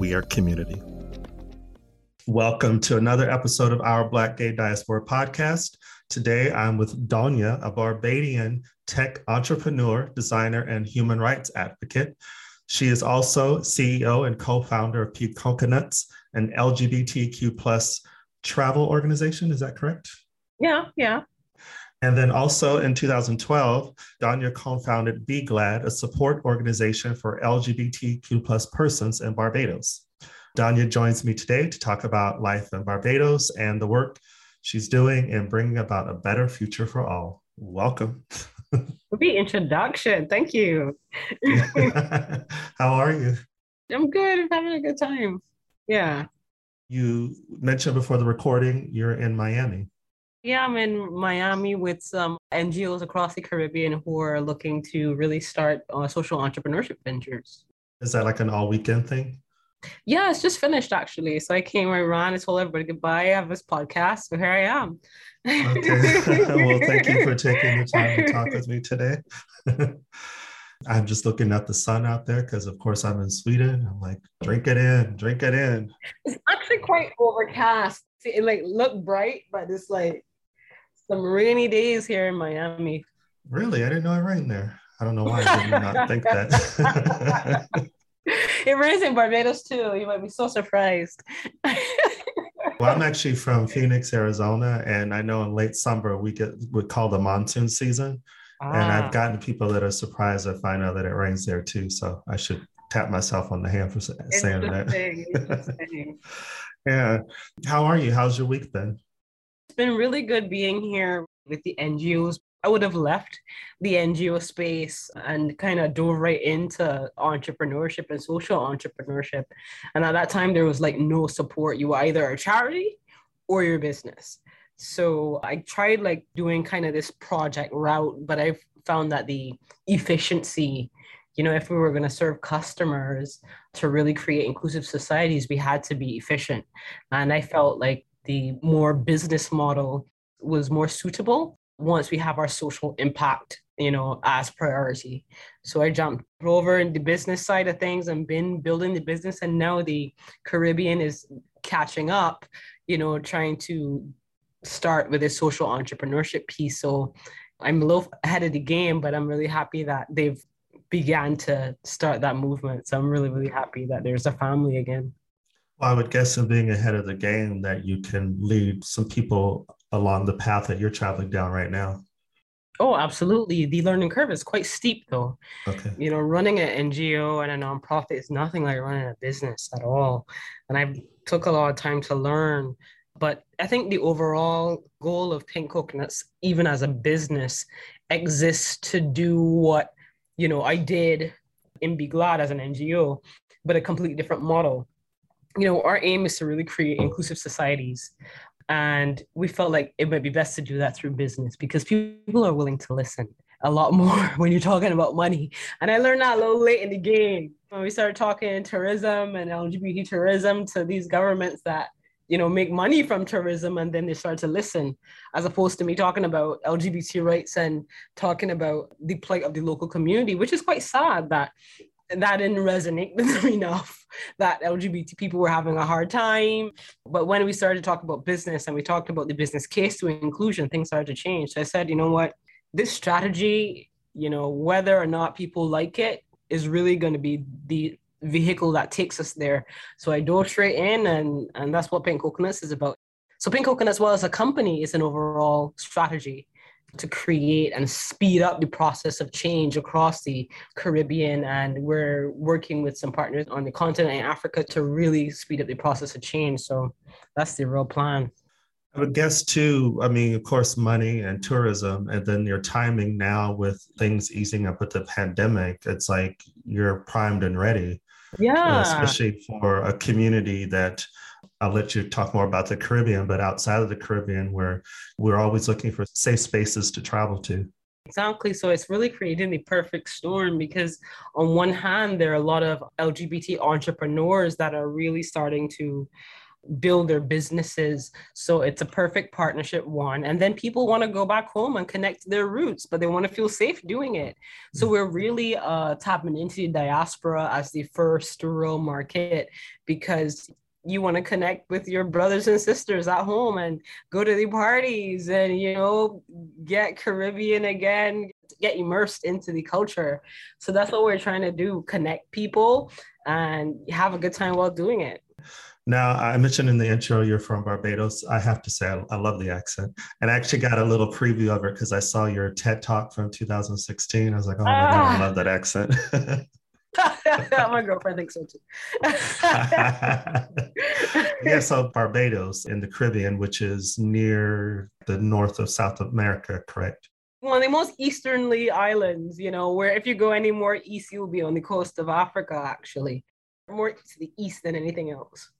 We are community. Welcome to another episode of our Black Gay Diaspora podcast. Today I'm with Donnya, a Barbadian tech entrepreneur, designer, and human rights advocate. She is also CEO and co-founder of Pink Coconuts, an LGBTQ plus travel organization. Is that correct? Yeah, yeah. And then also in 2012, Donnya co-founded B-GLAD, a support organization for LGBTQ plus persons in Barbados. Donnya joins me today to talk about life in Barbados and the work she's doing in bringing about a better future for all. Welcome. The introduction. Thank you. How are you? I'm good. I'm having a good time. Yeah. You mentioned before the recording you're in Miami. Yeah, I'm in Miami with some NGOs across the Caribbean who are looking to really start uh, social entrepreneurship ventures. Is that like an all weekend thing? Yeah, it's just finished actually. So I came, I ran, I told everybody goodbye. I have this podcast, so here I am. Okay. well, thank you for taking the time to talk with me today. I'm just looking at the sun out there because, of course, I'm in Sweden. I'm like, drink it in, drink it in. It's actually quite overcast. It like look bright, but it's like some rainy days here in Miami. Really? I didn't know it rained there. I don't know why I did not think that. it rains in Barbados too. You might be so surprised. well, I'm actually from Phoenix, Arizona, and I know in late summer we get we call the monsoon season. Ah. And I've ah. gotten people that are surprised to find out that it rains there too. So I should tap myself on the hand for saying that. yeah. How are you? How's your week been? Been really good being here with the NGOs. I would have left the NGO space and kind of dove right into entrepreneurship and social entrepreneurship. And at that time, there was like no support. You were either a charity or your business. So I tried like doing kind of this project route, but I found that the efficiency, you know, if we were going to serve customers to really create inclusive societies, we had to be efficient. And I felt like the more business model was more suitable once we have our social impact you know as priority. So i jumped over in the business side of things and been building the business and now the caribbean is catching up you know trying to start with a social entrepreneurship piece. So i'm a little ahead of the game but i'm really happy that they've began to start that movement. So i'm really really happy that there's a family again well, I would guess in being ahead of the game that you can lead some people along the path that you're traveling down right now. Oh, absolutely. The learning curve is quite steep, though. Okay. You know, running an NGO and a nonprofit is nothing like running a business at all. And I took a lot of time to learn. But I think the overall goal of Pink Coconuts, even as a business, exists to do what, you know, I did in B-GLAD as an NGO, but a completely different model you know, our aim is to really create inclusive societies. And we felt like it might be best to do that through business because people are willing to listen a lot more when you're talking about money. And I learned that a little late in the game when we started talking tourism and LGBT tourism to these governments that you know make money from tourism and then they start to listen as opposed to me talking about lgbt rights and talking about the plight of the local community which is quite sad that that didn't resonate with them enough that LGBT people were having a hard time. But when we started to talk about business and we talked about the business case to inclusion, things started to change. So I said, you know what, this strategy, you know, whether or not people like it is really going to be the vehicle that takes us there. So I dove straight in and and that's what Pink Coconuts is about. So Pink Coconut as well as a company is an overall strategy to create and speed up the process of change across the Caribbean. And we're working with some partners on the continent in Africa to really speed up the process of change. So that's the real plan. I would guess too, I mean, of course, money and tourism, and then your timing now with things easing up with the pandemic, it's like you're primed and ready. Yeah. especially for a community that I'll let you talk more about the Caribbean, but outside of the Caribbean, where we're always looking for safe spaces to travel to. Exactly. So it's really creating the perfect storm because, on one hand, there are a lot of LGBT entrepreneurs that are really starting to build their businesses. So it's a perfect partnership, one. And then people want to go back home and connect their roots, but they want to feel safe doing it. So we're really uh, tapping into the diaspora as the first real market because you want to connect with your brothers and sisters at home and go to the parties and you know get caribbean again get immersed into the culture so that's what we're trying to do connect people and have a good time while doing it now, I mentioned in the intro you're from Barbados. I have to say, I, I love the accent. And I actually got a little preview of it because I saw your TED talk from 2016. I was like, oh my ah. God, I love that accent. my girlfriend thinks so too. yeah, so Barbados in the Caribbean, which is near the north of South America, correct? One of the most easternly islands, you know, where if you go any more east, you'll be on the coast of Africa, actually, more to the east than anything else.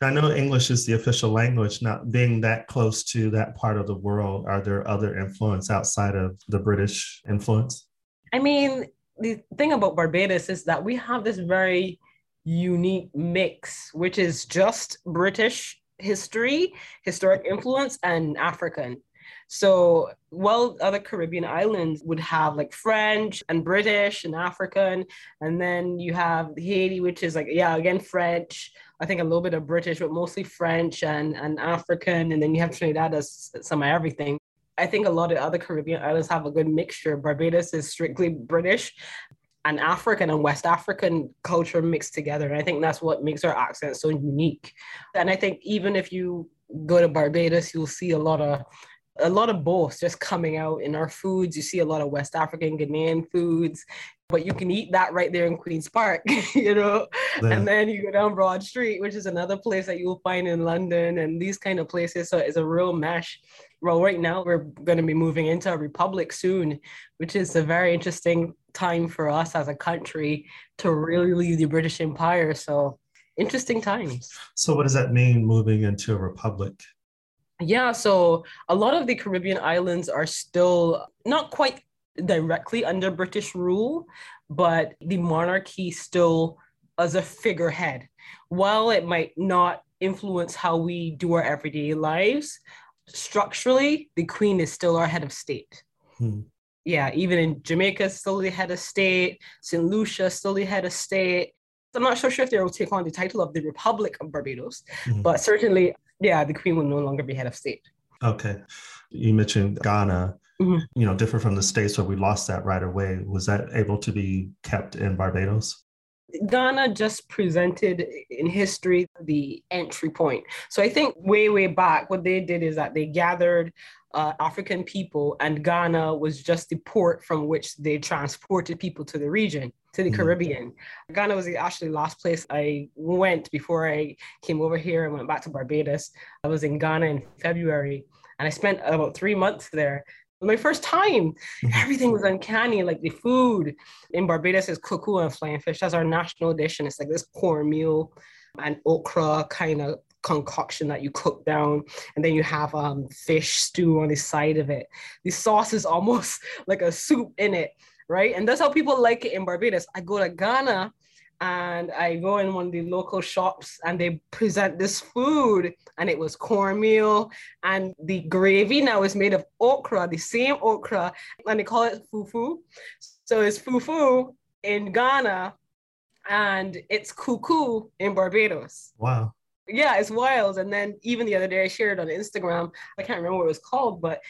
I know English is the official language. Not being that close to that part of the world, are there other influence outside of the British influence? I mean, the thing about Barbados is that we have this very unique mix, which is just British history, historic influence, and African. So while other Caribbean islands would have like French and British and African, and then you have Haiti, which is like, yeah, again, French, I think a little bit of British, but mostly French and, and African. And then you have Trinidad as some of everything. I think a lot of other Caribbean islands have a good mixture. Barbados is strictly British and African and West African culture mixed together. And I think that's what makes our accent so unique. And I think even if you go to Barbados, you'll see a lot of a lot of both just coming out in our foods. You see a lot of West African, Ghanaian foods, but you can eat that right there in Queen's Park, you know. Yeah. And then you go down Broad Street, which is another place that you'll find in London and these kind of places. So it's a real mesh. Well, right now we're going to be moving into a republic soon, which is a very interesting time for us as a country to really leave the British Empire. So interesting times. So what does that mean moving into a republic? Yeah, so a lot of the Caribbean islands are still not quite directly under British rule, but the monarchy still as a figurehead. While it might not influence how we do our everyday lives, structurally, the queen is still our head of state. Hmm. Yeah, even in Jamaica, still the head of state, St. Lucia, still the head of state. I'm not so sure if they will take on the title of the Republic of Barbados, mm-hmm. but certainly, yeah, the Queen will no longer be head of state. Okay. You mentioned Ghana, mm-hmm. you know, different from the States where we lost that right away. Was that able to be kept in Barbados? Ghana just presented in history the entry point. So I think way, way back, what they did is that they gathered uh, African people, and Ghana was just the port from which they transported people to the region to the mm-hmm. Caribbean. Ghana was the actually last place I went before I came over here and went back to Barbados. I was in Ghana in February and I spent about three months there. My first time, mm-hmm. everything was uncanny. Like the food in Barbados is cou-cou and flying fish. That's our national dish. And it's like this cornmeal and okra kind of concoction that you cook down and then you have um, fish stew on the side of it the sauce is almost like a soup in it right? And that's how people like it in Barbados. I go to Ghana and I go in one of the local shops and they present this food and it was cornmeal and the gravy now is made of okra, the same okra, and they call it fufu. So it's fufu in Ghana and it's cou-cou in Barbados. Wow. Yeah, it's wild. And then even the other day I shared on Instagram, I can't remember what it was called, but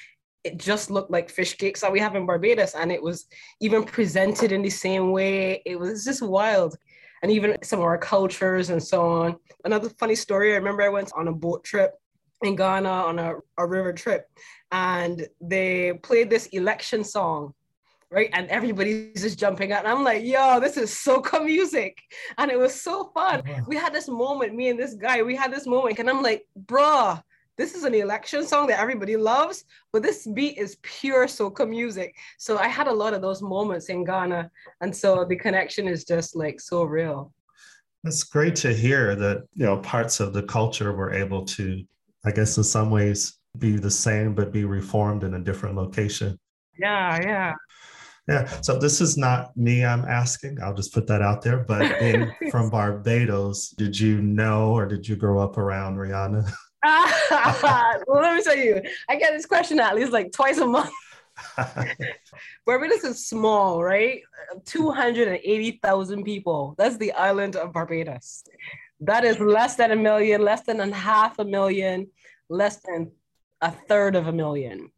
it just looked like fish cakes that we have in Barbados. And it was even presented in the same way. It was just wild. And even some of our cultures and so on. Another funny story I remember I went on a boat trip in Ghana on a, a river trip, and they played this election song right? And everybody's just jumping out. And I'm like, yo, this is soca music. And it was so fun. Oh, we had this moment, me and this guy, we had this moment. And I'm like, bruh, this is an election song that everybody loves, but this beat is pure soca music. So I had a lot of those moments in Ghana. And so the connection is just like so real. That's great to hear that, you know, parts of the culture were able to, I guess, in some ways be the same, but be reformed in a different location. Yeah, yeah. Yeah. So this is not me I'm asking. I'll just put that out there. But being from Barbados, did you know or did you grow up around Rihanna? well, let me tell you, I get this question at least like twice a month. Barbados is small, right? 280,000 people. That's the island of Barbados. That is less than a million, less than a half a million, less than a third of a million.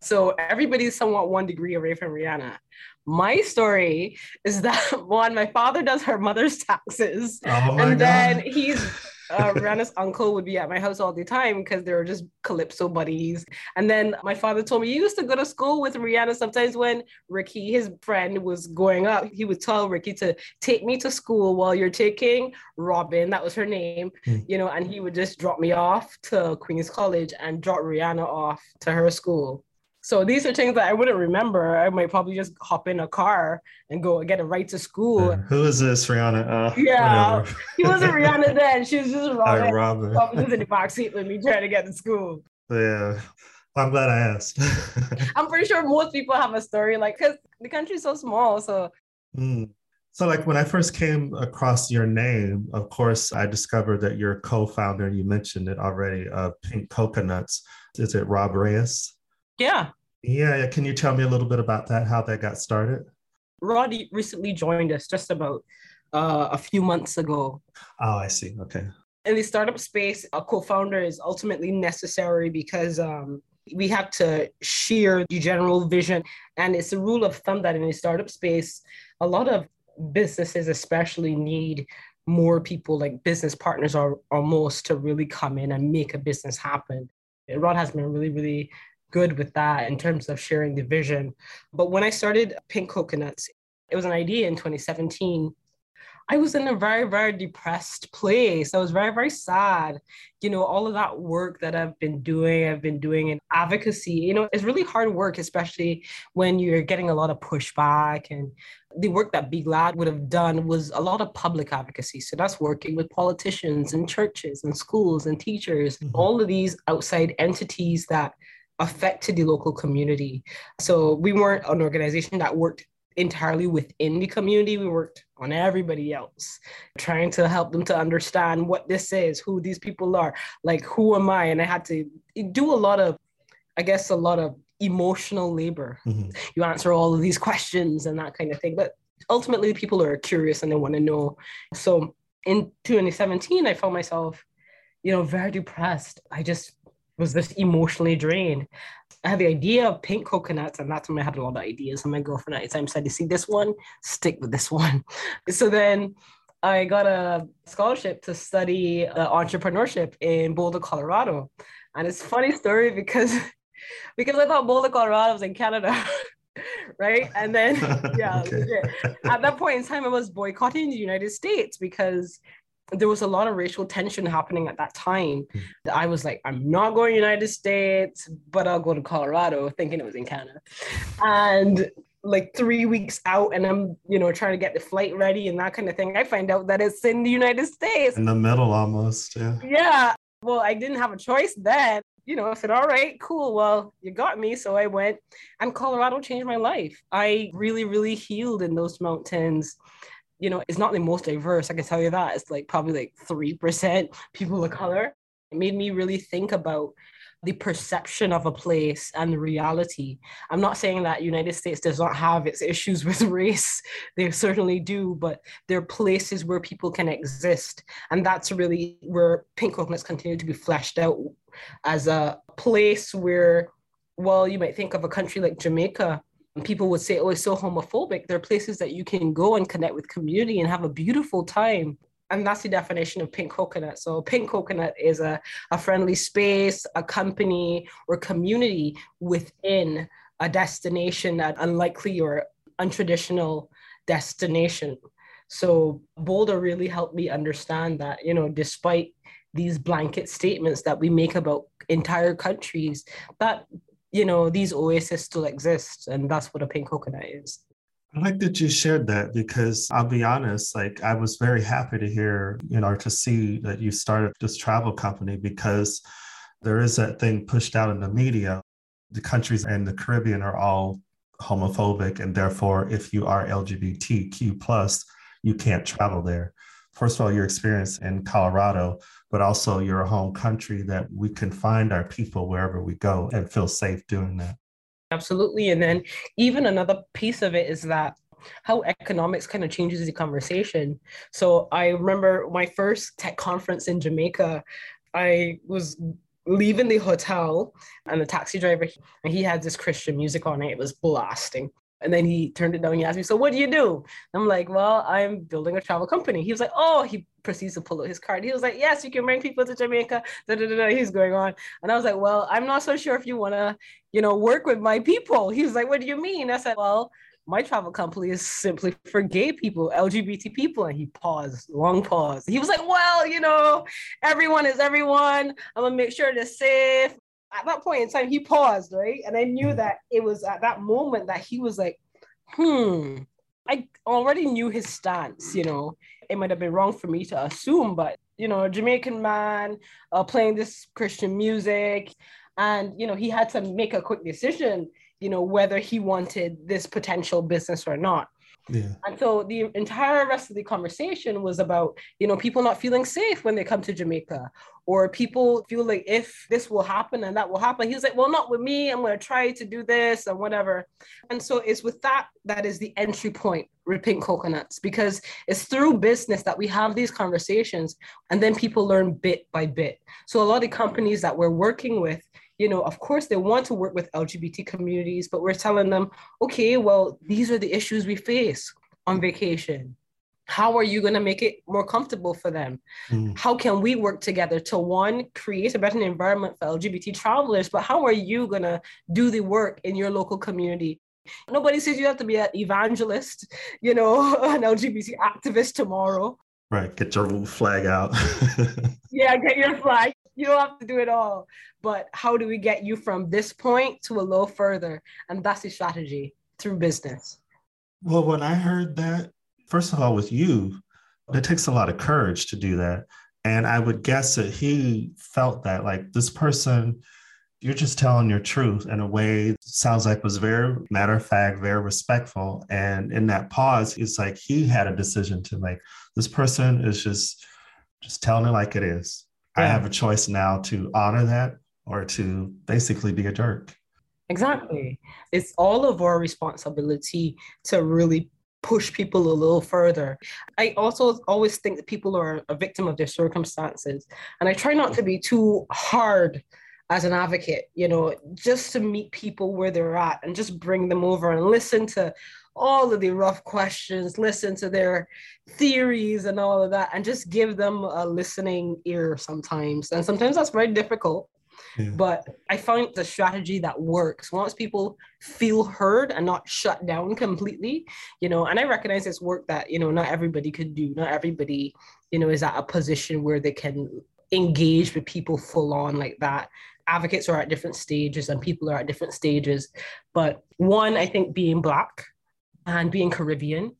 So everybody's somewhat one degree away from Rihanna. My story is that one, my father does her mother's taxes. Oh and my then he's uh, Rihanna's uncle would be at my house all the time because they were just calypso buddies. And then my father told me he used to go to school with Rihanna. Sometimes when Ricky, his friend, was going up, he would tell Ricky to take me to school while you're taking Robyn, that was her name, Hmm. you know, and he would just drop me off to Queen's College and drop Rihanna off to her school. So these are things that I wouldn't remember. I might probably just hop in a car and go get a ride to school. Yeah. Who is this, Rihanna? Uh, Yeah. He wasn't Rihanna then. She was just Robyn. Robyn. Robyn was in the back seat with me trying to get to school. Yeah. I'm glad I asked. I'm pretty sure most people have a story like because the country's so small. So Mm. So, like when I first came across your name, of course, I discovered that you're a co-founder. You mentioned it already. Of Pink Coconuts. Is it Rob Reyes? Yeah, Yeah, yeah. Can you tell me a little bit about that? How that got started? Roddy recently joined us just about uh, a few months ago. Oh, I see. Okay. in the startup space, a co-founder is ultimately necessary because um, we have to share the general vision. And it's a rule of thumb that in the startup space, a lot of businesses especially need more people like business partners or almost to really come in and make a business happen. Rod has been really, really good with that in terms of sharing the vision. But when I started Pink Coconuts, it was an idea in 2017 I was in a very, very depressed place. I was very, very sad. You know, all of that work that I've been doing, I've been doing in advocacy, you know, it's really hard work, especially when you're getting a lot of pushback. And the work that B-GLAD would have done was a lot of public advocacy. So that's working with politicians and churches and schools and teachers, Mhm. all of these outside entities that affected the local community. So we weren't an organization that worked entirely within the community. We worked on everybody else, trying to help them to understand what this is, who these people are, like who am I? And I had to do a lot of, I guess, a lot of emotional labor. Mhm. You answer all of these questions and that kind of thing. But ultimately, people are curious and they want to know. So in 2017, I found myself, you know, very depressed. I just was this emotionally drained. I had the idea of pink coconuts, and that's when I had a lot of ideas. And my girlfriend at the time said, "You see this one? Stick with this one." So then I got a scholarship to study uh, entrepreneurship in Boulder, Colorado. And it's a funny story because because I thought Boulder, Colorado was in Canada. right. And then yeah, Okay. at that point in time, I was boycotting the United States because there was a lot of racial tension happening at that time. Hmm. I was like, I'm not going to United States, but I'll go to Colorado, thinking it was in Canada. And like three weeks out, and I'm, you know, trying to get the flight ready and that kind of thing. I find out that it's in the United States. In the middle, almost. Yeah. Yeah. Well, I didn't have a choice then. You know, I said, all right, cool. Well, you got me. So I went, and Colorado changed my life. I really, really healed in those mountains. You know, it's not the most diverse, I can tell you that. It's like probably like 3% people of color. It made me really think about the perception of a place and the reality. I'm not saying that United States does not have its issues with race. They certainly do, but there are places where people can exist. And that's really where Pink Coconuts continue to be fleshed out as a place where, well, you might think of a country like Jamaica. People would say, oh, it's so homophobic. There are places that you can go and connect with community and have a beautiful time. And that's the definition of Pink Coconut. So, Pink Coconut is a, a friendly space, a company, or community within a destination, an unlikely or untraditional destination. So Boulder really helped me understand that, you know, despite these blanket statements that we make about entire countries, that, you know, these oases still exist. And that's what a pink coconut is. I like that you shared that because I'll be honest, like I was very happy to hear, you know, to see that you started this travel company because there is that thing pushed out in the media. The countries in the Caribbean are all homophobic, and therefore, if you are LGBTQ plus, you can't travel there. First of all, your experience in Colorado, but also your home country that we can find our people wherever we go and feel safe doing that. Absolutely. And then even another piece of it is that how economics kind of changes the conversation. So I remember my first tech conference in Jamaica, I was leaving the hotel and the taxi driver and he had this Christian music on it. It was blasting. And then he turned it down. He asked me, So what do you do? I'm like, Well, I'm building a travel company. He was like, Oh, he proceeds to pull out his card. He was like, Yes, you can bring people to Jamaica. Da, da, da. He's going on. And I was like, Well, I'm not so sure if you want to, you know, work with my people. He was like, What do you mean? I said, Well, my travel company is simply for gay people, LGBT people. And he paused, long pause. He was like, Well, you know, everyone is everyone. I'm gonna make sure they're safe at that point in time, he paused, right? And I knew mm. that it was at that moment that he was like, hmm, I already knew his stance, you know. It might have been wrong for me to assume, but, you know, a Jamaican man uh, playing this Christian music. And, you know, he had to make a quick decision, you know, whether he wanted this potential business or not. Yeah. And so the entire rest of the conversation was about, you know, people not feeling safe when they come to Jamaica, or people feel like if this will happen and that will happen. He was like, well, not with me. I'm going to try to do this and whatever. And so it's with that that is the entry point with Pink Coconuts because it's through business that we have these conversations and then people learn bit by bit. So a lot of companies that we're working with, you know, of course, they want to work with LGBT communities, but we're telling them, okay, well, these are the issues we face on vacation. How are you going to make it more comfortable for them? Mm. How can we work together to one, create a better environment for LGBT travelers, but how are you going to do the work in your local community? Nobody says you have to be an evangelist, you know, an LGBT activist tomorrow. Right. Get your flag out. yeah, get your flag you don't have to do it all. But how do we get you from this point to a little further? And that's the strategy through business. Well, when I heard that, first of all, with you, it takes a lot of courage to do that. And I would guess that he felt that like this person, you're just telling your truth in a way sounds like was very matter of fact, very respectful. And in that pause, it's like he had a decision to make. This person is just just telling it like it is. I have a choice now to honor that or to basically be a jerk. Exactly. It's all of our responsibility to really push people a little further. I also always think that people are a victim of their circumstances. And I try not to be too hard as an advocate, you know, just to meet people where they're at and just bring them over and listen to all of the rough questions, listen to their theories and all of that, and just give them a listening ear sometimes. And sometimes that's very difficult. Yeah. But I find the strategy that works once people feel heard and not shut down completely, you know, and I recognize it's work that, you know, not everybody could do. Not everybody, you know, is at a position where they can engage with people full on like that advocates are at different stages and people are at different stages but one i think being black and being Caribbean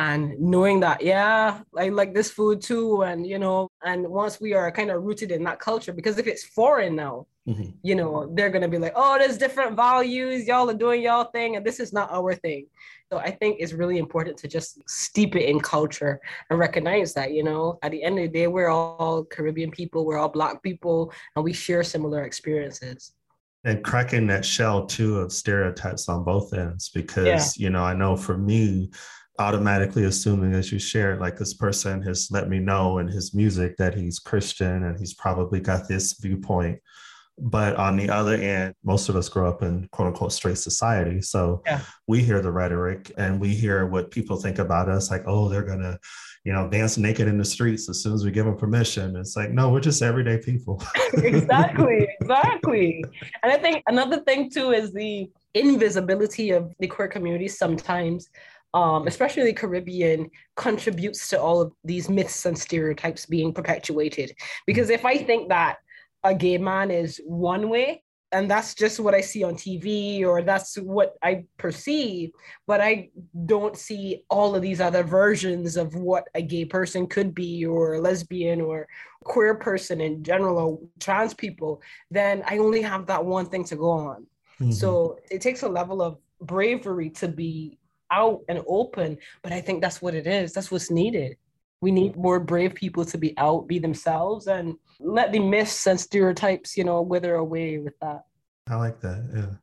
and knowing that, yeah, I like this food too. And, you know, and once we are kind of rooted in that culture, because if it's foreign now, mm-hmm. you know, they're going to be like, oh, there's different values. Y'all are doing y'all thing. And this is not our thing. So I think it's really important to just steep it in culture and recognize that, you know, at the end of the day, we're all Caribbean people, we're all Black people, and we share similar experiences and cracking that shell too of stereotypes on both ends because yeah. you know i know for me automatically assuming as you shared like this person has let me know in his music that he's christian and he's probably got this viewpoint but on the other end most of us grow up in quote unquote straight society so yeah. we hear the rhetoric and we hear what people think about us like oh they're gonna you know, dance naked in the streets as soon as we give them permission. It's like, no, we're just everyday people. exactly, exactly. And I think another thing too is the invisibility of the queer community sometimes. Um, especially the Caribbean, contributes to all of these myths and stereotypes being perpetuated. Because if I think that a gay man is one way, and that's just what I see on TV or that's what I perceive. But I don't see all of these other versions of what a gay person could be or a lesbian or queer person in general or trans people. Then I only have that one thing to go on. Mm-hmm. So it takes a level of bravery to be out and open. But I think that's what it is. That's what's needed. We need more brave people to be out, be themselves, and let the myths and stereotypes, you know, wither away with that. I like that. Yeah.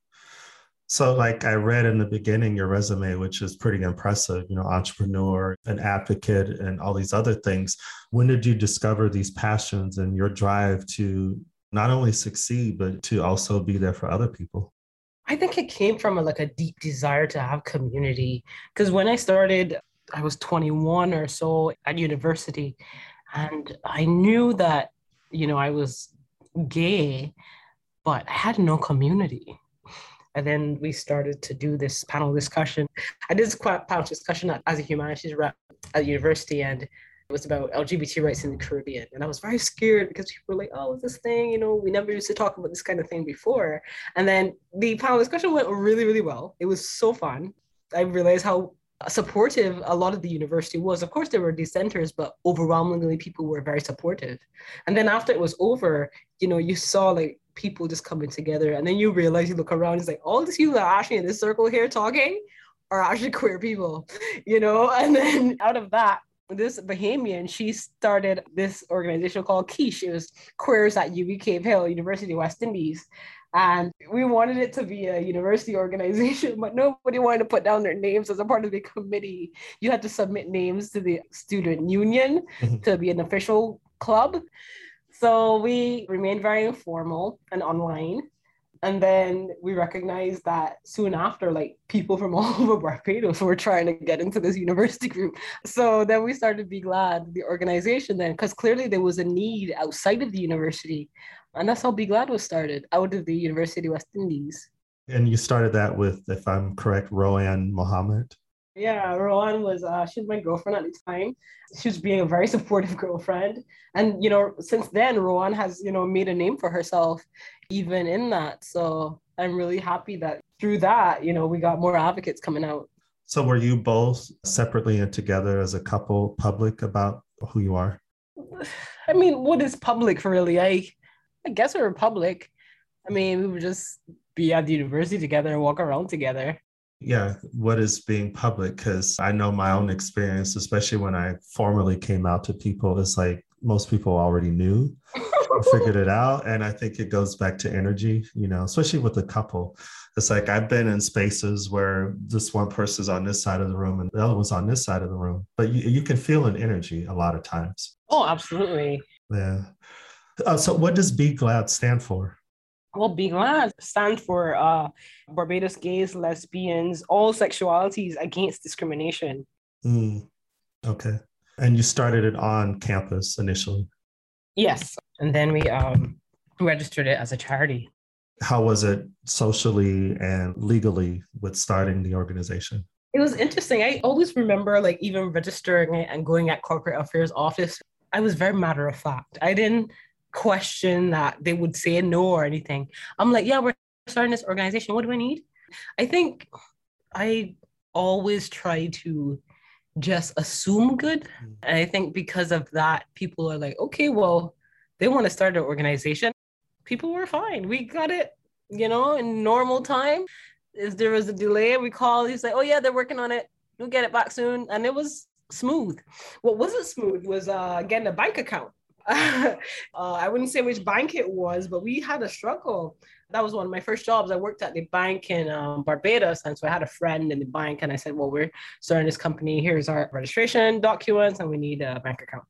So, like I read in the beginning, your resume, which is pretty impressive, you know, entrepreneur, an advocate, and all these other things. When did you discover these passions and your drive to not only succeed, but to also be there for other people? I think it came from a, like a deep desire to have community. Because when I started, I was 21 or so at university, and I knew that, you know, I was gay, but I had no community. And then we started to do this panel discussion. I did this panel discussion as a humanities rep at university, and it was about LGBT rights in the Caribbean. And I was very scared because people were like, oh, this thing, you know, we never used to talk about this kind of thing before. And then the panel discussion went really, really well. It was so fun. I realized how supportive a lot of the university was. Of course, there were dissenters, but overwhelmingly people were very supportive. And then after it was over, you know, you saw like people just coming together, and then you realize you look around, it's like all these people are actually in this circle here talking are actually queer people, you know. And then out of that, this Bahamian, she started this organization called Quiche. It was Queers at UWI Cave Hill, University West Indies. And we wanted it to be a university organization, but nobody wanted to put down their names as a part of the committee. You had to submit names to the student union mm-hmm. to be an official club. So we remained very informal and online. And then we recognized that soon after, like people from all over Barbados were trying to get into this university group. So then we started to be glad, the organization then, because clearly there was a need outside of the university and that's how B-GLAD was started out of the University of West Indies. And you started that with, if I'm correct, Roanne Mohammed. Yeah, Roanne was uh, she was my girlfriend at the time. She was being a very supportive girlfriend, and you know, since then, Roanne has you know made a name for herself, even in that. So I'm really happy that through that, you know, we got more advocates coming out. So were you both separately and together as a couple public about who you are? I mean, what is public really? I I guess we were public. I mean, we would just be at the university together and walk around together. Yeah, what is being public? Because I know my own experience, especially when I formally came out to people, it's like most people already knew or figured it out. And I think it goes back to energy, you know, especially with a couple. It's like I've been in spaces where this one person's on this side of the room and the other one's on this side of the room, but you, you can feel an energy a lot of times. Oh, absolutely. Yeah. Uh, so, what does B-GLAD stand for? Well, B-GLAD stands for uh, Barbados gays, lesbians, all sexualities against discrimination. Mm, okay. And you started it on campus initially? Yes. And then we um, registered it as a charity. How was it socially and legally with starting the organization? It was interesting. I always remember like even registering it and going at corporate affairs office. I was very matter of fact. I didn't question that they would say no or anything. I'm like, yeah, we're starting this organization. What do I need? I think I always try to just assume good. Mm. And I think because of that, people are like, okay, well, they want to start an organization. People were fine. We got it, you know, in normal time. If there was a delay, we call, he's like, oh, yeah, they're working on it. We'll get it back soon. And it was smooth. What wasn't smooth was uh, getting a bank account. Uh, I wouldn't say which bank it was, but we had a struggle. That was one of my first jobs. I worked at the bank in um, Barbados. And so I had a friend in the bank, and I said, Well, we're starting this company. Here's our registration documents, and we need a bank account.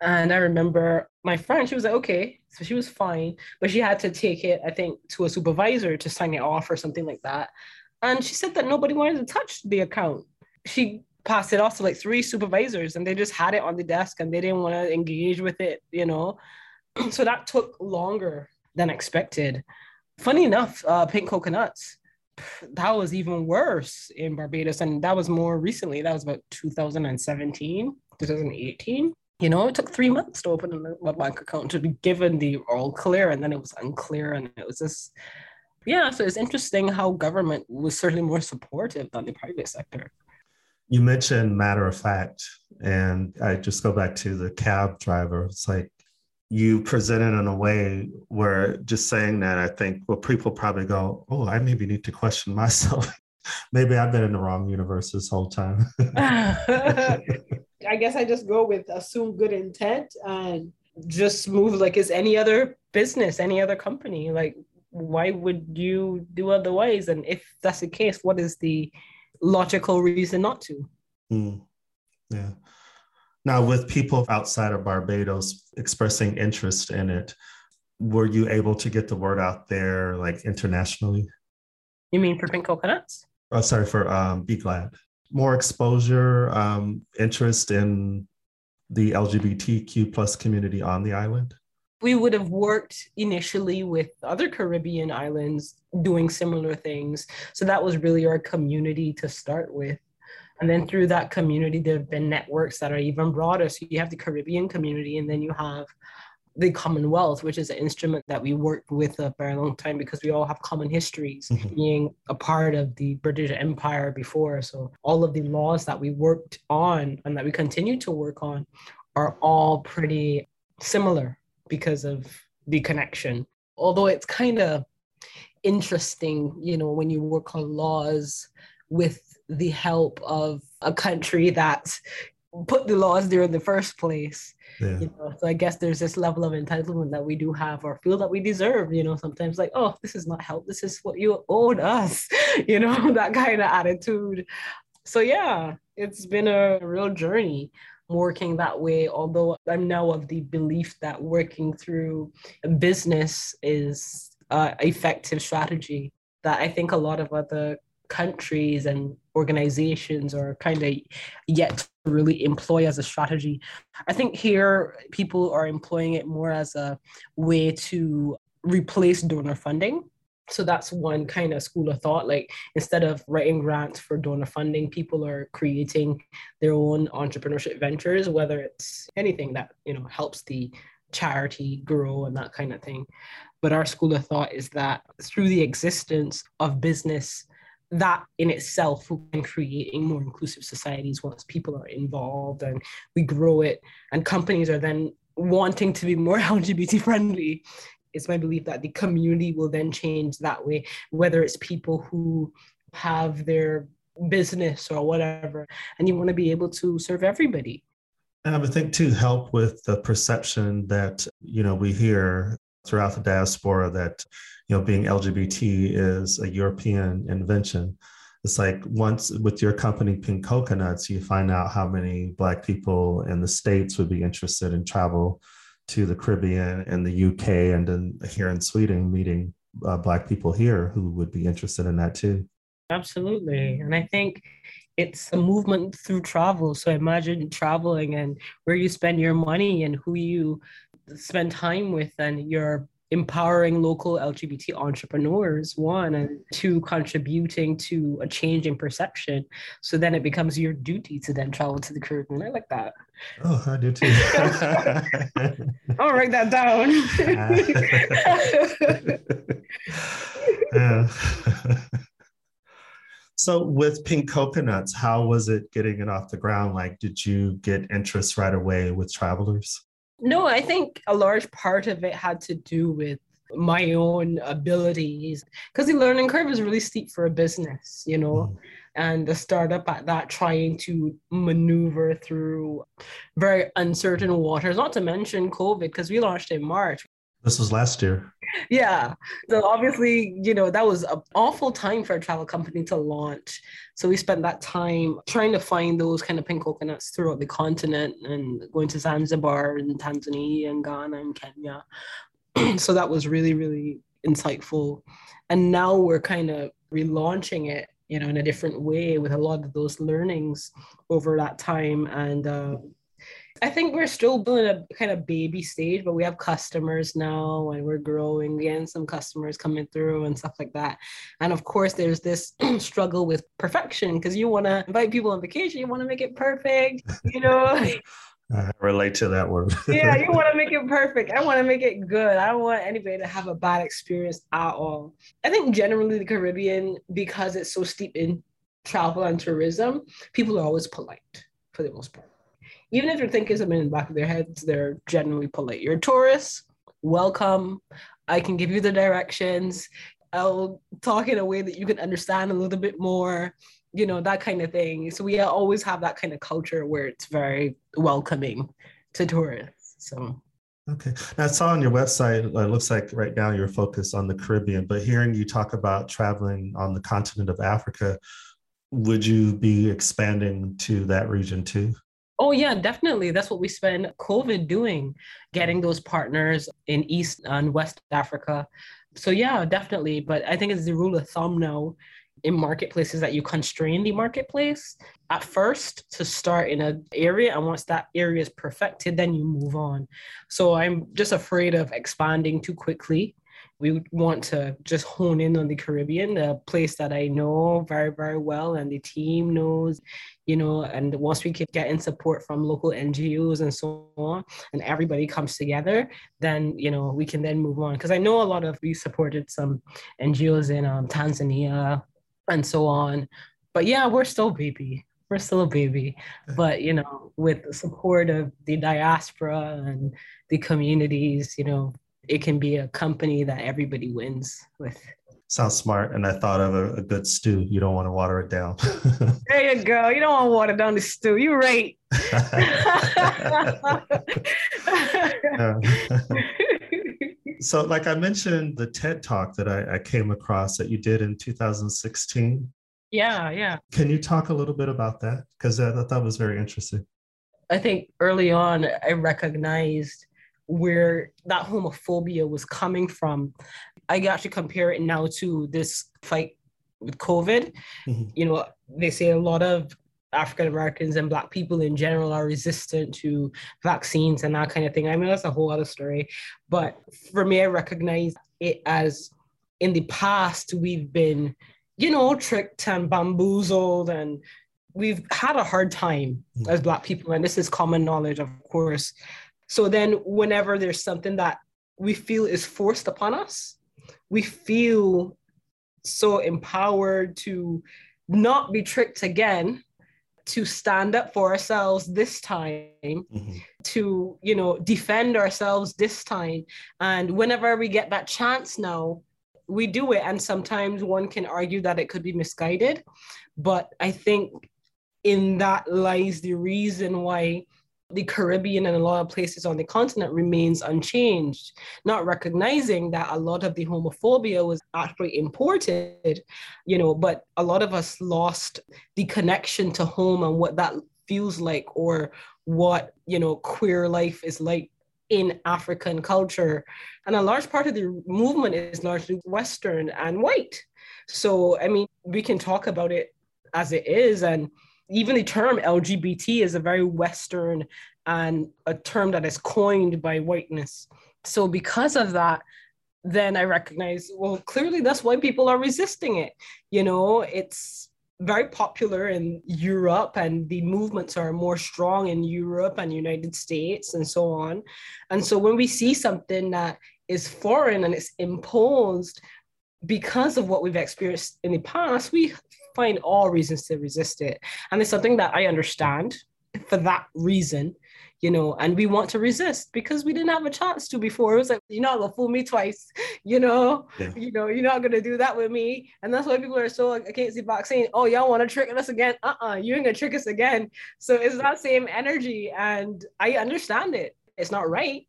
And I remember my friend, she was like, okay. So she was fine, but she had to take it, I think, to a supervisor to sign it off or something like that. And she said that nobody wanted to touch the account. She passed it off to like three supervisors and they just had it on the desk and they didn't want to engage with it, you know. so that took longer than expected. Funny enough, uh, pink coconuts, that was even worse in Barbados. And that was more recently, that was about 2017, 2018. You know, it took three months to open a bank account to be given the all clear, and then it was unclear, and it was just Yeah, so it's interesting how government was certainly more supportive than the private sector. You mentioned matter of fact, and I just go back to the cab driver. It's like you present it in a way where just saying that, I think, well, people probably go, oh, I maybe need to question myself. maybe I've been in the wrong universe this whole time. I guess I just go with assume good intent and just move like it's any other business, any other company. Like, why would you do otherwise? And if that's the case, what is the logical reason not to? Mm. Yeah. Now, with people outside of Barbados expressing interest in it, were you able to get the word out there like internationally? You mean for pink coconuts? Oh, sorry, for um, B-GLAD. More exposure, um, interest in the LGBTQ plus community on the island? We would have worked initially with other Caribbean islands doing similar things. So that was really our community to start with. And then through that community, there have been networks that are even broader. So you have the Caribbean community, and then you have the Commonwealth, which is an instrument that we worked with a very long time because we all have common histories, mm-hmm. being a part of the British Empire before. So all of the laws that we worked on and that we continue to work on are all pretty similar because of the connection. Although it's kind of interesting, you know, when you work on laws with the help of a country that put the laws there in the first place. Yeah. You know, so I guess there's this level of entitlement that we do have or feel that we deserve, you know, sometimes like, oh, this is not help. This is what you owed us, you know, that kind of attitude. So yeah, it's been a real journey working that way. Although I'm now of the belief that working through business is uh, effective strategy that I think a lot of other countries and organizations are kind of yet to really employ as a strategy. I think here people are employing it more as a way to replace donor funding. So that's one kind of school of thought. Like instead of writing grants for donor funding, people are creating their own entrepreneurship ventures, whether it's anything that you know helps the charity grow and that kind of thing. But our school of thought is that through the existence of business that in itself and creating more inclusive societies once people are involved and we grow it and companies are then wanting to be more lgbt friendly it's my belief that the community will then change that way whether it's people who have their business or whatever and you want to be able to serve everybody. And i would think to help with the perception that you know we hear throughout the diaspora that you know being lgbt is a european invention. It's like once with your company pink coconuts you find out how many black people in the states would be interested in travel to the caribbean and the uk and then here in sweden meeting uh, black people here who would be interested in that too. Absolutely. And i think it's a movement through travel. So imagine traveling and where you spend your money and who you spend time with and you're empowering local LGBT entrepreneurs, one, and two, contributing to a change in perception. So then it becomes your duty to then travel to the Caribbean. I like that. Oh, I do too. I'll write that down. yeah. So with Pink Coconuts, how was it getting it off the ground? Like, did you get interest right away with travelers? No, I think a large part of it had to do with my own abilities because the learning curve is really steep for a business, you know. Mm. And the startup at that trying to maneuver through very uncertain waters, not to mention COVID, because we launched in March. This was last year. Yeah. So obviously, you know, that was an awful time for a travel company to launch. So we spent that time trying to find those kind of pink coconuts throughout the continent and going to Zanzibar and Tanzania and Ghana and Kenya. so that was really, really insightful. And now we're kind of relaunching it, you know, in a different way with a lot of those learnings over that time. And uh, I think we're still in a kind of baby stage, but we have customers now and we're growing again, some customers coming through and stuff like that. And of course, there's this struggle with perfection because you want to invite people on vacation, you want to make it perfect, you know. I relate to that word. yeah, you want to make it perfect. I want to make it good. I don't want anybody to have a bad experience at all. I think generally the Caribbean, because it's so steep in travel and tourism, people are always polite for the most part. Even if they're thinking something in the back of their heads, they're generally polite. You're a tourist, welcome. I can give you the directions. I'll talk in a way that you can understand a little bit more you know, that kind of thing. So we always have that kind of culture where it's very welcoming to tourists. So Okay. Now, I saw on your website, it looks like right now you're focused on the Caribbean, but hearing you talk about traveling on the continent of Africa, would you be expanding to that region too? Oh, yeah, definitely. That's what we spent COVID doing, getting those partners in East and West Africa. So, yeah, definitely. But I think it's the rule of thumb now in marketplaces that you constrain the marketplace at first to start in an area and once that area is perfected then you move on so i'm just afraid of expanding too quickly we want to just hone in on the caribbean a place that i know very very well and the team knows you know and once we get in support from local ngos and so on and everybody comes together then you know we can then move on because i know a lot of we supported some ngos in um, tanzania and so on. But yeah, we're still baby. We're still a baby. But you know, with the support of the diaspora and the communities, you know, it can be a company that everybody wins with. Sounds smart. And I thought of a, a good stew. You don't want to water it down. there you go. You don't want to water down the stew. You're right. So, like I mentioned, the TED talk that I, I came across that you did in 2016. Yeah, yeah. Can you talk a little bit about that? Because I thought that was very interesting. I think early on, I recognized where that homophobia was coming from. I actually compare it now to this fight with COVID. Mm-hmm. You know, they say a lot of African Americans and Black people in general are resistant to vaccines and that kind of thing. I mean, that's a whole other story. But for me, I recognize it as in the past, we've been, you know, tricked and bamboozled and we've had a hard time mm. as Black people. And this is common knowledge, of course. So then, whenever there's something that we feel is forced upon us, we feel so empowered to not be tricked again to stand up for ourselves this time mm-hmm. to you know defend ourselves this time. And whenever we get that chance now we do it. And sometimes one can argue that it could be misguided. But i think in that lies the reason why the Caribbean and a lot of places on the continent remains unchanged, not recognizing that a lot of the homophobia was actually imported, you know, but a lot of us lost the connection to home and what that feels like or what, you know, queer life is like in African culture. And a large part of the movement is largely Western and white. So, I mean, we can talk about it as it is and even the term LGBT is a very Western and a term that is coined by whiteness. So, because of that, then I recognize, well, clearly that's why people are resisting it. You know, it's very popular in Europe, and the movements are more strong in Europe and United States and so on. And so, when we see something that is foreign and it's imposed because of what we've experienced in the past, we find all reasons to resist it. And it's something that I understand for that reason, you know, and we want to resist because we didn't have a chance to before. It was like, you're not gonna fool me twice, you know, yeah. you know, you're not gonna do that with me. And that's why people are so against the vaccine. Oh, y'all want to trick us again? Uh-uh, you ain't gonna trick us again. So it's that same energy. And I understand it. It's not right.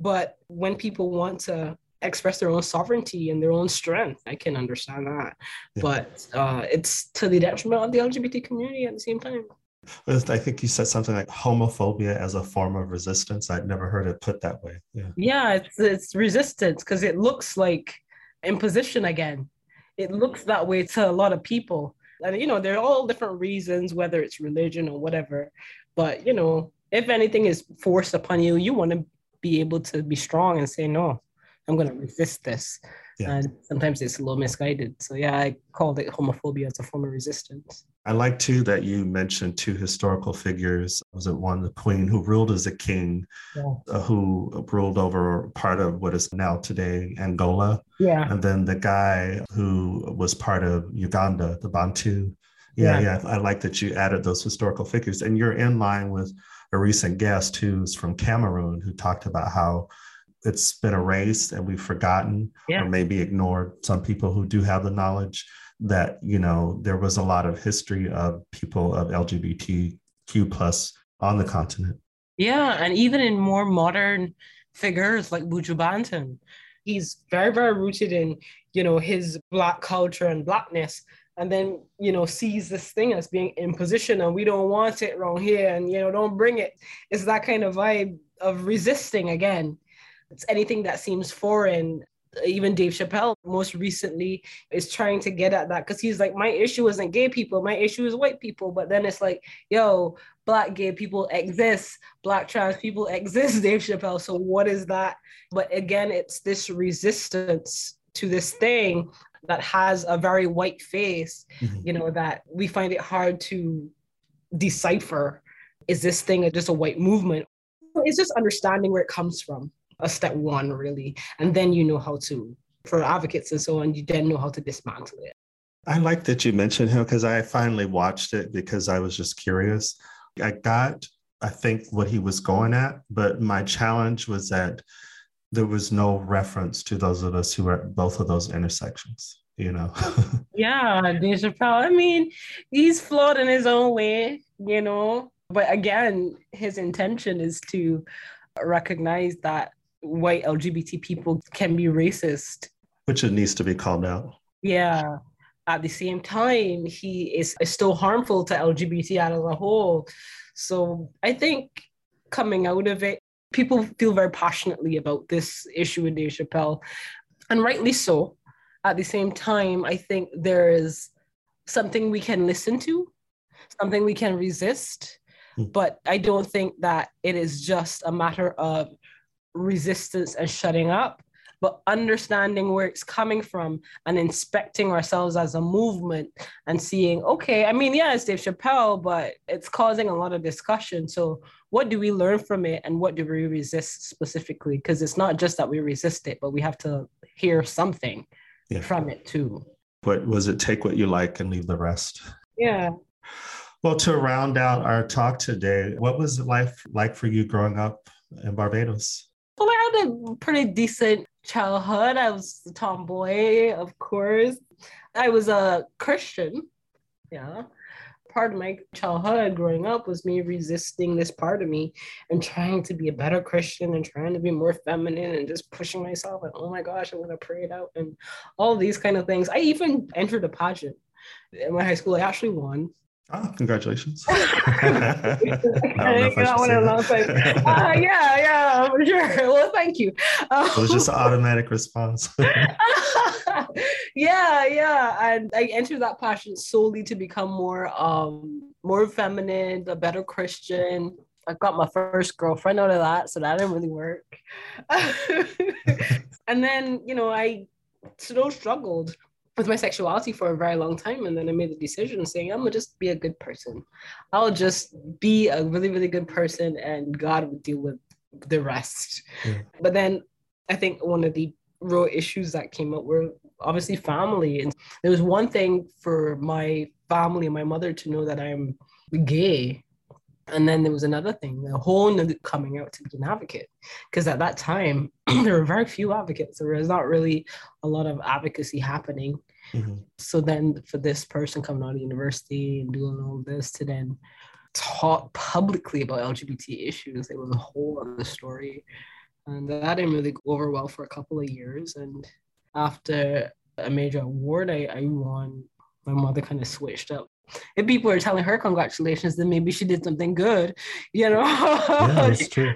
But when people want to express their own sovereignty and their own strength. I can understand that, yeah. but uh, it's to the detriment of the LGBT community at the same time. I think you said something like homophobia as a form of resistance. I'd never heard it put that way. Yeah, yeah it's, it's resistance because it looks like imposition again. It looks that way to a lot of people. And, you know, there are all different reasons, whether it's religion or whatever. But, you know, if anything is forced upon you, you want to be able to be strong and say, no, I'm going to resist this. Yeah. And sometimes it's a little misguided. So yeah, I called it homophobia as a form of resistance. I like too that you mentioned two historical figures. Was it one, the queen who ruled as a king, yeah. uh, who ruled over part of what is now today Angola? Yeah. And then the guy who was part of Uganda, the Bantu. Yeah, yeah. yeah. I like that you added those historical figures. And you're in line with a recent guest who's from Cameroon who talked about how it's been erased and we've forgotten yeah. or maybe ignored some people who do have the knowledge that you know there was a lot of history of people of lgbtq plus on the continent. Yeah and even in more modern figures like buju banton he's very very rooted in you know his black culture and blackness and then you know sees this thing as being imposition and we don't want it wrong here and you know don't bring it. It's that kind of vibe of resisting again it's anything that seems foreign even Dave Chappelle most recently is trying to get at that because he's like, my issue isn't gay people, my issue is white people. But then it's like, yo, black gay people exist, black trans people exist, Dave Chappelle. So what is that? But again, it's this resistance to this thing that has a very white face, mm-hmm. you know, that we find it hard to decipher. Is this thing just a white movement? It's just understanding where it comes from a step one really. And then you know how to for advocates and so on you then know how to dismantle it. I like that you mentioned him because i finally watched it because i was just curious. I got i think what he was going at but my challenge was that there was no reference to those of us who were at both of those intersections you know? Yeah Dave Chappelle. i mean he's flawed in his own way you know? But again his intention is to recognize that white LGBT people can be racist. Which it needs to be called out. Yeah. At the same time, he is, is still harmful to LGBT as a whole. So I think coming out of it, people feel very passionately about this issue with Dave Chappelle, and rightly so. At the same time, I think there is something we can listen to, something we can resist, hmm. but I don't think that it is just a matter of resistance and shutting up, but understanding where it's coming from and inspecting ourselves as a movement and seeing, okay, I mean, yeah, it's Dave Chappelle, but it's causing a lot of discussion. So, what do we learn from it and what do we resist specifically? Because it's not just that we resist it, but we have to hear something yeah. from it too. What was it? Take what you like and leave the rest. Yeah. Well, to round out our talk today, what was life like for you growing up in Barbados? A pretty decent childhood. I was a tomboy, of course. I was a Christian. Yeah. Part of my childhood growing up was me resisting this part of me and trying to be a better Christian and trying to be more feminine and just pushing myself and oh my gosh, I'm gonna pray it out and all these kind of things. I even entered a pageant in my high school. I actually won. Oh, congratulations. I I uh, yeah, yeah, for sure. Well, thank you. Um, it was just an automatic response. yeah, yeah. And I entered that passion solely to become more um more feminine, a better Christian. I got my first girlfriend out of that, so that didn't really work. and then, you know, I still struggled with my sexuality for a very long time and then i made the decision saying i'm gonna just be a good person. I'll just be a really really good person and god will deal with the rest. Yeah. but then i think one of the real issues that came up were obviously family and there was one thing for my family and my mother to know that i'm gay and then there was another thing, a whole new coming out to be an advocate. Because at that time, there were very few advocates. There was not really a lot of advocacy happening. Mm-hmm. So then for this person coming out of university and doing all this to then talk publicly about LGBT issues, it was a whole other story. And that didn't really go over well for a couple of years. And after a major award I, I won, my mother kind of switched up if people are telling her congratulations, then maybe she did something good, you know? Yeah, that's true.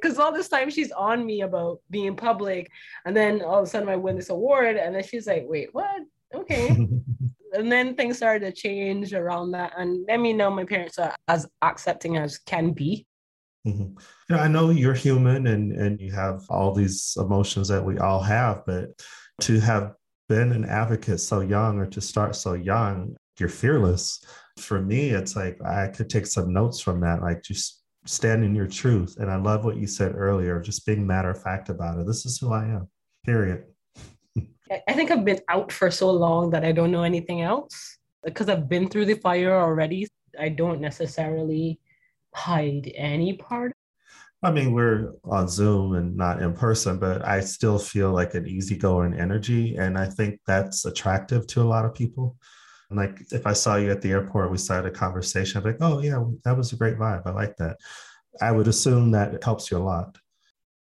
Because all this time she's on me about being public, and then all of a sudden I win this award, and then she's like, "Wait, what? Okay." and then things started to change around that, and let me know my parents are as accepting as can be. Mm-hmm. You know, I know you're human and and you have all these emotions that we all have, but to have been an advocate so young or to start so young you're fearless For me, it's like I could take some notes from that, like just stand in your truth. And I love what you said earlier, just being matter of fact about it. This is who I am, period. I think I've been out for so long that I don't know anything else because I've been through the fire already. I don't necessarily hide any part. I mean, we're on Zoom and not in person, but I still feel like an easygoing energy. And I think that's attractive to a lot of people. Like if I saw you at the airport, we started a conversation, I'm like, oh, yeah, that was a great vibe. I like that. I would assume that it helps you a lot.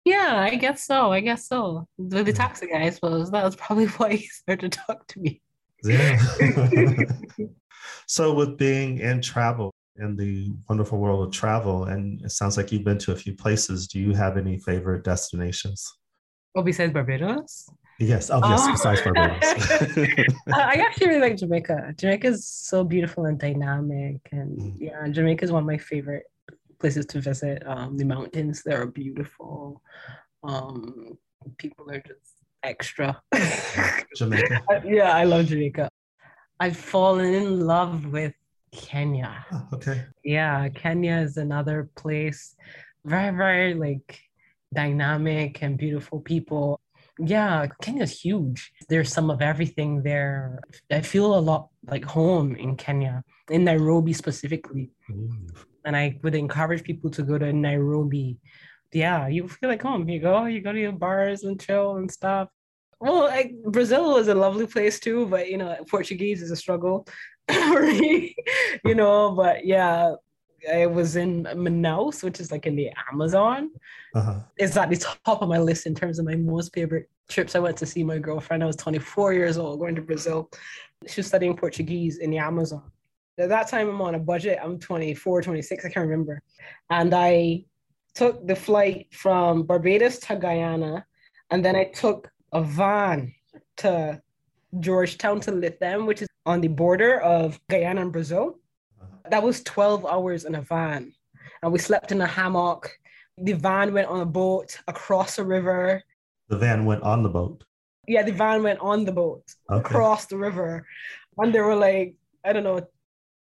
Yeah, I guess so. I guess so. The, the taxi guy, I suppose, that was probably why he started to talk to me. Yeah. so, with being in travel, in the wonderful world of travel, and it sounds like you've been to a few places. Do you have any favorite destinations? Well, besides Barbados? Yes. Oh, yes. Oh. Besides Barbados. I actually really like Jamaica. Jamaica is so beautiful and dynamic, and mm. yeah, Jamaica is one of my favorite places to visit. Um, the mountains there are beautiful. Um, people are just extra. Jamaica. yeah, I love Jamaica. I've fallen in love with Kenya. Oh, okay. Yeah, Kenya is another place. Very, very like dynamic and beautiful people. Yeah, Kenya's huge. There's some of everything there. I feel a lot like home in Kenya, in Nairobi specifically. Mm. And I would encourage people to go to Nairobi. Yeah, you feel like home. You go, you go to your bars and chill and stuff. Well, like Brazil is a lovely place too, but you know, Portuguese is a struggle for me, you know. But yeah, I was in Manaus, which is like in the Amazon. Uh-huh. It's at the top of my list in terms of my most favorite trips. I went to see my girlfriend. I was 24 years old, going to Brazil. She was studying Portuguese in the Amazon. At that time, I'm on a budget. I'm 24, 26, I can't remember. And I took the flight from Barbados to Guyana, and then I took a van to Georgetown to Lethem, which is on the border of Guyana and Brazil. That was 12 hours in a van. And we slept in a hammock. The van went on a boat across a river. The van went on the boat. Yeah, the van went on the boat okay. across the river. And there were like, I don't know,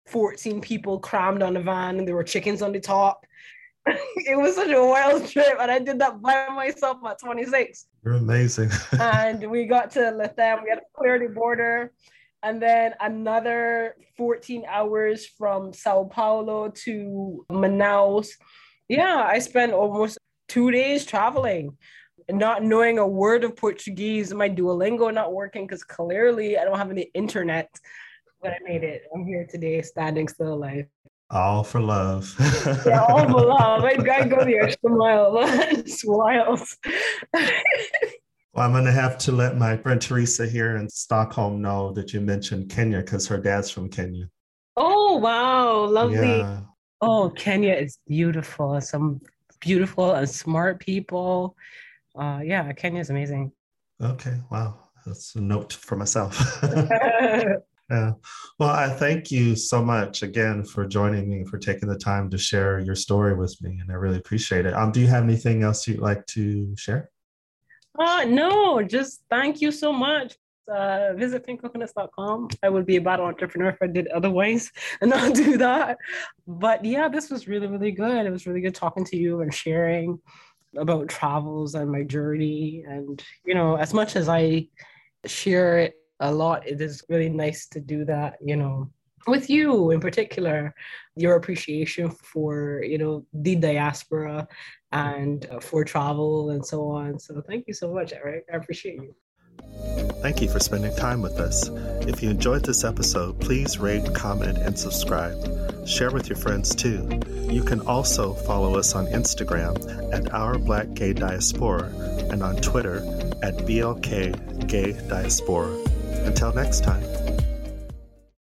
14 people crammed on the van and there were chickens on the top. it was such a wild trip, and I did that by myself at 26. You're amazing. and we got to Lethem, we had to clear the border, and then another 14 hours from Sao Paulo to Manaus. Yeah, I spent almost two days traveling, not knowing a word of Portuguese. My Duolingo not working because clearly I don't have any internet. But I made it. I'm here today, standing still alive. All for love. yeah, all for love. I gotta go the extra mile. it's wild. Well, I'm going to have to let my friend Teresa here in Stockholm know that you mentioned Kenya because her dad's from Kenya. Oh, wow. Lovely. Yeah. Oh, Kenya is beautiful. Some beautiful and smart people. Uh, yeah, Kenya is amazing. Okay. Wow. That's a note for myself. Yeah. Well, I thank you so much again for joining me, for taking the time to share your story with me, and I really appreciate it. Um, do you have anything else you'd like to share? Uh, no, just thank you so much. Uh, visit pinkcoconuts.com. I would be a bad entrepreneur if I did otherwise and not do that. But yeah, this was really, really good. It was really good talking to you and sharing about travels and my journey. And, you know, as much as I share it a lot. It is really nice to do that, you know, with you in particular, your appreciation for, you know, the diaspora and uh, for travel and so on. So thank you so much, Eric. I appreciate you. Thank you for spending time with us. If you enjoyed this episode, please rate, comment, and subscribe. Share with your friends too. You can also follow us on Instagram at Our Black Gay Diaspora and on Twitter at BLK Gay Diaspora. Until next time.